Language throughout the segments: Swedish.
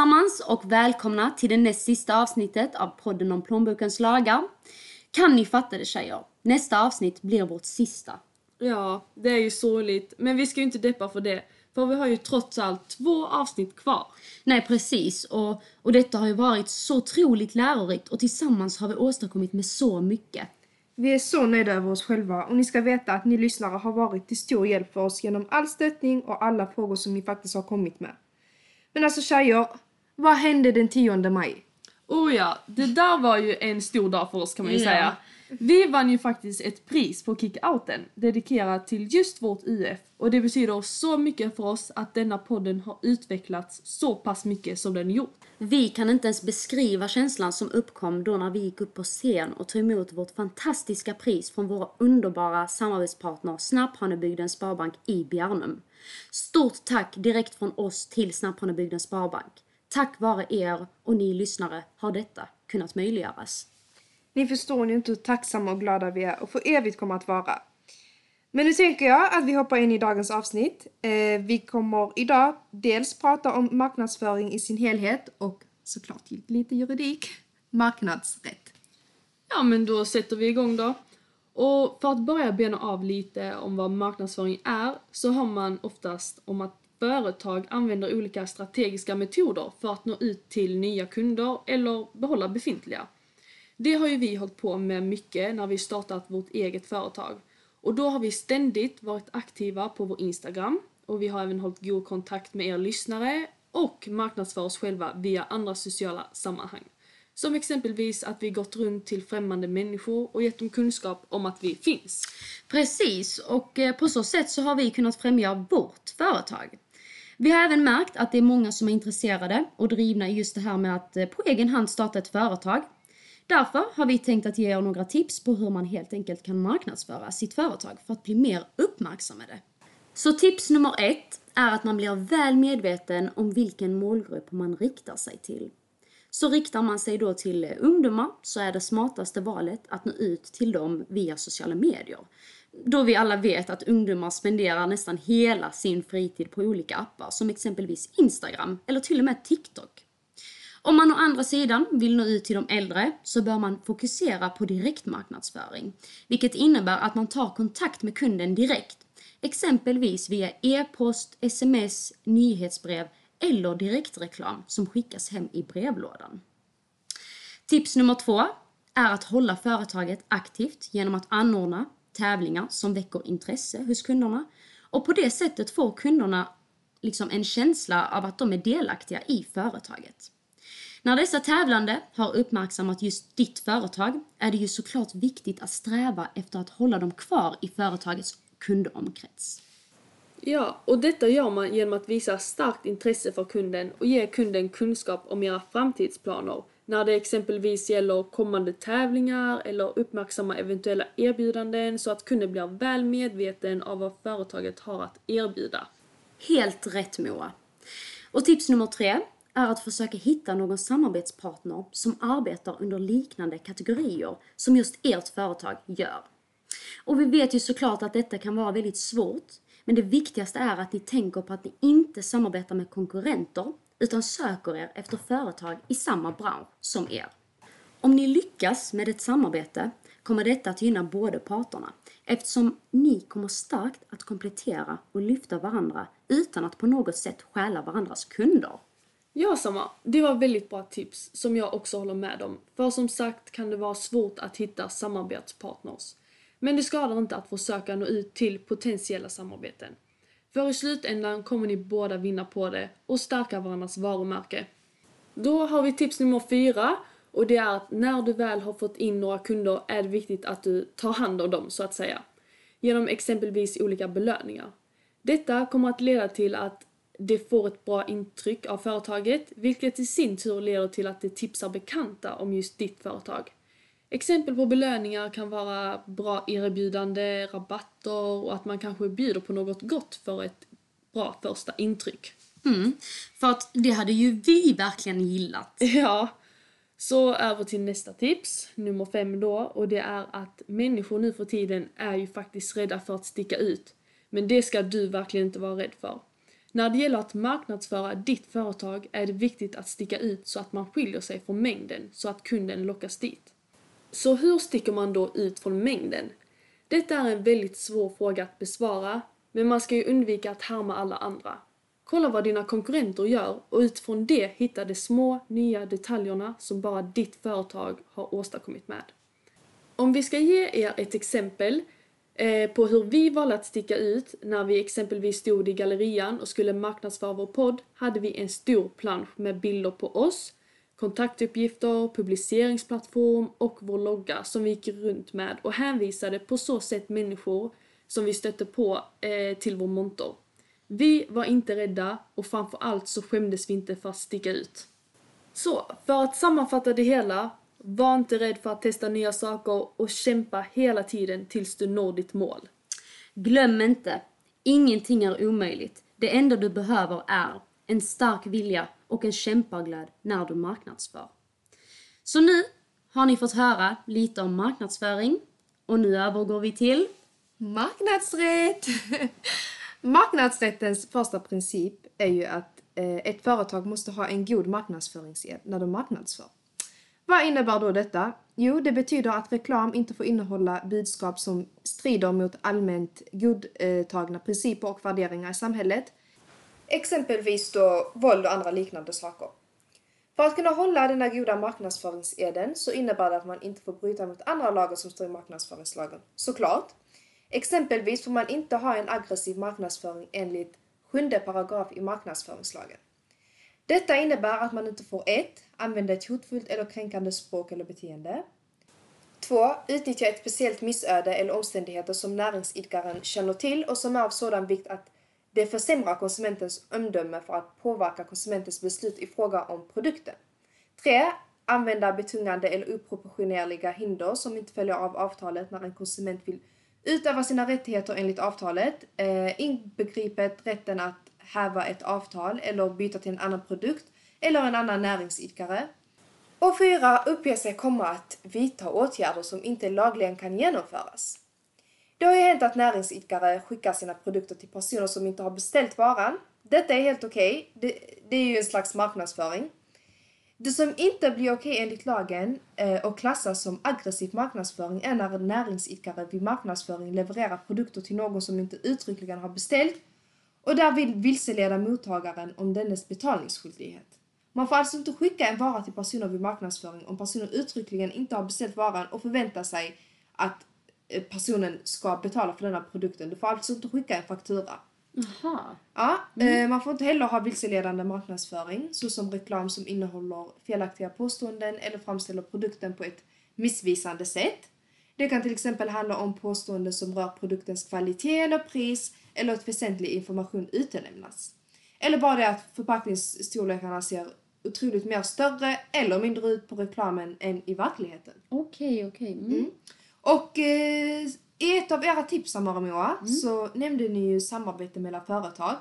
allesammans och välkomna till det näst sista avsnittet av podden om plånbokens lagar. Kan ni fatta det tjejer? Nästa avsnitt blir vårt sista. Ja, det är ju sorgligt. Men vi ska ju inte deppa för det. För vi har ju trots allt två avsnitt kvar. Nej precis och, och detta har ju varit så otroligt lärorikt och tillsammans har vi åstadkommit med så mycket. Vi är så nöjda över oss själva och ni ska veta att ni lyssnare har varit till stor hjälp för oss genom all stöttning och alla frågor som ni faktiskt har kommit med. Men alltså tjejer, vad hände den 10 maj? Oh ja, det där var ju en stor dag för oss kan man ju Ja. säga. Vi vann ju faktiskt ett pris på Kickouten dedikerat till just vårt UF och det betyder så mycket för oss att denna podden har utvecklats så pass mycket som den gjort. Vi kan inte ens beskriva känslan som uppkom då när vi gick upp på scen och tog emot vårt fantastiska pris från våra underbara samarbetspartner Snapphanebygdens Sparbank i Bjärnum. Stort tack direkt från oss till Snapphanebygdens Sparbank. Tack vare er och ni lyssnare har detta kunnat möjliggöras. Ni förstår ju inte hur tacksamma och glada vi är och för evigt kommer att vara. Men nu tänker jag att vi hoppar in i dagens avsnitt. Eh, vi kommer idag dels prata om marknadsföring i sin helhet och såklart lite juridik. Marknadsrätt. Ja men då sätter vi igång då. Och för att börja bena av lite om vad marknadsföring är så har man oftast om att företag använder olika strategiska metoder för att nå ut till nya kunder eller behålla befintliga. Det har ju vi hållit på med mycket när vi startat vårt eget företag. Och då har vi ständigt varit aktiva på vår Instagram och vi har även hållit god kontakt med er lyssnare och marknadsför oss själva via andra sociala sammanhang. Som exempelvis att vi gått runt till främmande människor och gett dem kunskap om att vi finns. Precis, och eh, på så sätt så har vi kunnat främja vårt företag. Vi har även märkt att det är många som är intresserade och drivna i just det här med att eh, på egen hand starta ett företag. Därför har vi tänkt att ge er några tips på hur man helt enkelt kan marknadsföra sitt företag för att bli mer uppmärksammade. Så tips nummer ett är att man blir väl medveten om vilken målgrupp man riktar sig till. Så riktar man sig då till eh, ungdomar så är det smartaste valet att nå ut till dem via sociala medier. Då vi alla vet att ungdomar spenderar nästan hela sin fritid på olika appar som exempelvis Instagram eller till och med TikTok. Om man å andra sidan vill nå ut till de äldre så bör man fokusera på direktmarknadsföring, vilket innebär att man tar kontakt med kunden direkt, exempelvis via e-post, sms, nyhetsbrev eller direktreklam som skickas hem i brevlådan. Tips nummer två är att hålla företaget aktivt genom att anordna tävlingar som väcker intresse hos kunderna och på det sättet får kunderna liksom en känsla av att de är delaktiga i företaget. När dessa tävlande har uppmärksammat just ditt företag är det ju såklart viktigt att sträva efter att hålla dem kvar i företagets kundomkrets. Ja, och detta gör man genom att visa starkt intresse för kunden och ge kunden kunskap om era framtidsplaner när det exempelvis gäller kommande tävlingar eller uppmärksamma eventuella erbjudanden så att kunden blir väl medveten av vad företaget har att erbjuda. Helt rätt Moa. Och tips nummer tre är att försöka hitta någon samarbetspartner som arbetar under liknande kategorier som just ert företag gör. Och vi vet ju såklart att detta kan vara väldigt svårt, men det viktigaste är att ni tänker på att ni inte samarbetar med konkurrenter utan söker er efter företag i samma bransch som er. Om ni lyckas med ett samarbete kommer detta att gynna båda parterna eftersom ni kommer starkt att komplettera och lyfta varandra utan att på något sätt stjäla varandras kunder. Ja, samma. Det var väldigt bra tips som jag också håller med om. För som sagt kan det vara svårt att hitta samarbetspartners. Men det skadar inte att försöka nå ut till potentiella samarbeten. För i slutändan kommer ni båda vinna på det och stärka varandras varumärke. Då har vi tips nummer fyra och det är att när du väl har fått in några kunder är det viktigt att du tar hand om dem så att säga. Genom exempelvis olika belöningar. Detta kommer att leda till att det får ett bra intryck av företaget, vilket i sin tur leder till att de tipsar bekanta om just ditt företag. Exempel på belöningar kan vara bra erbjudande, rabatter och att man kanske bjuder på något gott för ett bra första intryck. Mm, för att det hade ju vi verkligen gillat. Ja, så över till nästa tips, nummer fem då, och det är att människor nu för tiden är ju faktiskt rädda för att sticka ut. Men det ska du verkligen inte vara rädd för. När det gäller att marknadsföra ditt företag är det viktigt att sticka ut så att man skiljer sig från mängden så att kunden lockas dit. Så hur sticker man då ut från mängden? Detta är en väldigt svår fråga att besvara, men man ska ju undvika att härma alla andra. Kolla vad dina konkurrenter gör och utifrån det hitta de små, nya detaljerna som bara ditt företag har åstadkommit med. Om vi ska ge er ett exempel eh, på hur vi valde att sticka ut när vi exempelvis stod i gallerian och skulle marknadsföra vår podd hade vi en stor plansch med bilder på oss, kontaktuppgifter, publiceringsplattform och vår logga som vi gick runt med och hänvisade på så sätt människor som vi stötte på eh, till vår monter. Vi var inte rädda och framför allt så skämdes vi inte för att sticka ut. Så, för att sammanfatta det hela, var inte rädd för att testa nya saker och kämpa hela tiden tills du når ditt mål. Glöm inte, ingenting är omöjligt. Det enda du behöver är en stark vilja och en kämpaglöd när du marknadsför. Så nu har ni fått höra lite om marknadsföring och nu övergår vi till Marknadsrätt! Marknadsrättens första princip är ju att eh, ett företag måste ha en god marknadsföringshjälp när de marknadsför. Vad innebär då detta? Jo, det betyder att reklam inte får innehålla budskap som strider mot allmänt godtagna principer och värderingar i samhället. Exempelvis då våld och andra liknande saker. För att kunna hålla denna goda marknadsföringseden så innebär det att man inte får bryta mot andra lagar som står i marknadsföringslagen. Såklart. Exempelvis får man inte ha en aggressiv marknadsföring enligt sjunde paragraf i marknadsföringslagen. Detta innebär att man inte får 1. Använda ett hotfullt eller kränkande språk eller beteende. 2. Utnyttja ett speciellt missöde eller omständigheter som näringsidkaren känner till och som är av sådan vikt att det försämrar konsumentens omdöme för att påverka konsumentens beslut i fråga om produkten. 3. Använda betungande eller oproportionerliga hinder som inte följer av avtalet när en konsument vill utöva sina rättigheter enligt avtalet, eh, inbegripet rätten att häva ett avtal eller byta till en annan produkt eller en annan näringsidkare. Och 4. Uppge sig komma att vidta åtgärder som inte lagligen kan genomföras. Det har ju hänt att näringsidkare skickar sina produkter till personer som inte har beställt varan. Detta är helt okej. Okay. Det, det, är ju en slags marknadsföring. Det som inte blir okej okay enligt lagen eh, och klassas som aggressiv marknadsföring är när näringsidkare vid marknadsföring levererar produkter till någon som inte uttryckligen har beställt och därvid vilseleda mottagaren om dennes betalningsskyldighet. Man får alltså inte skicka en vara till personer vid marknadsföring om personen uttryckligen inte har beställt varan och förväntar sig att personen ska betala för denna produkten. Du får alltså inte skicka en faktura. Jaha. Ja, mm. eh, man får inte heller ha vilseledande marknadsföring såsom reklam som innehåller felaktiga påståenden eller framställer produkten på ett missvisande sätt. Det kan till exempel handla om påståenden som rör produktens kvalitet eller pris eller att väsentlig information utelämnas. Eller bara det att förpackningsstorlekarna ser otroligt mer större eller mindre ut på reklamen än i verkligheten. Okej, okay, okej. Okay. Mm. Mm. Och eh, i ett av era tips, Amara Moa, mm. så nämnde ni ju samarbete mellan företag.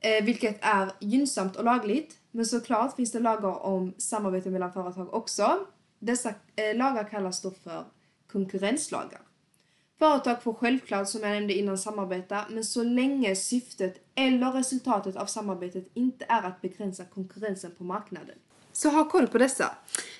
Eh, vilket är gynnsamt och lagligt. Men såklart finns det lagar om samarbete mellan företag också. Dessa eh, lagar kallas då för konkurrenslagar. Företag får självklart, som jag nämnde innan, samarbeta, men så länge syftet eller resultatet av samarbetet inte är att begränsa konkurrensen på marknaden. Så ha koll på dessa.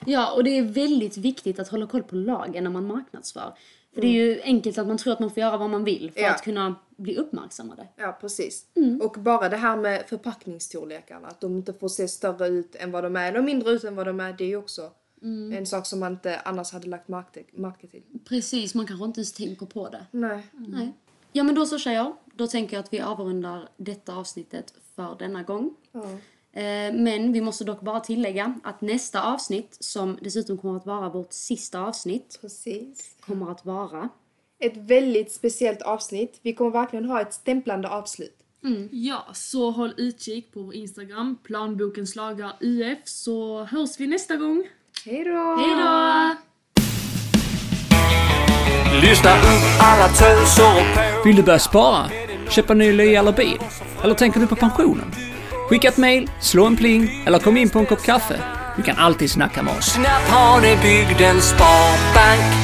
Ja, och det är väldigt viktigt att hålla koll på lagen när man marknadsför. För mm. det är ju enkelt att man tror att man får göra vad man vill för ja. att kunna bli uppmärksammade. Ja, precis. Mm. Och bara det här med förpackningsstorlekarna, att de inte får se större ut än vad de är, eller mindre ut än vad de är, det är ju också Mm. En sak som man inte annars hade lagt märke till. Precis, man kanske inte ens tänker på det. Nej. Mm. Nej. Ja men då så tjejer, då tänker jag att vi avrundar detta avsnittet för denna gång. Ja. Eh, men vi måste dock bara tillägga att nästa avsnitt, som dessutom kommer att vara vårt sista avsnitt, Precis. kommer att vara ett väldigt speciellt avsnitt. Vi kommer verkligen ha ett stämplande avslut. Mm. Ja, så håll utkik på vår Instagram, planbokens lagar UF, så hörs vi nästa gång. Hej då! Hej då! Lyssna upp alla töser och Vill du börja spara? Köpa ny lya eller bil? Eller tänker du på pensionen? Skicka ett mail, slå en pling eller kom in på en kopp kaffe. Du kan alltid snacka med oss. Snabbt har ni byggt en sparbank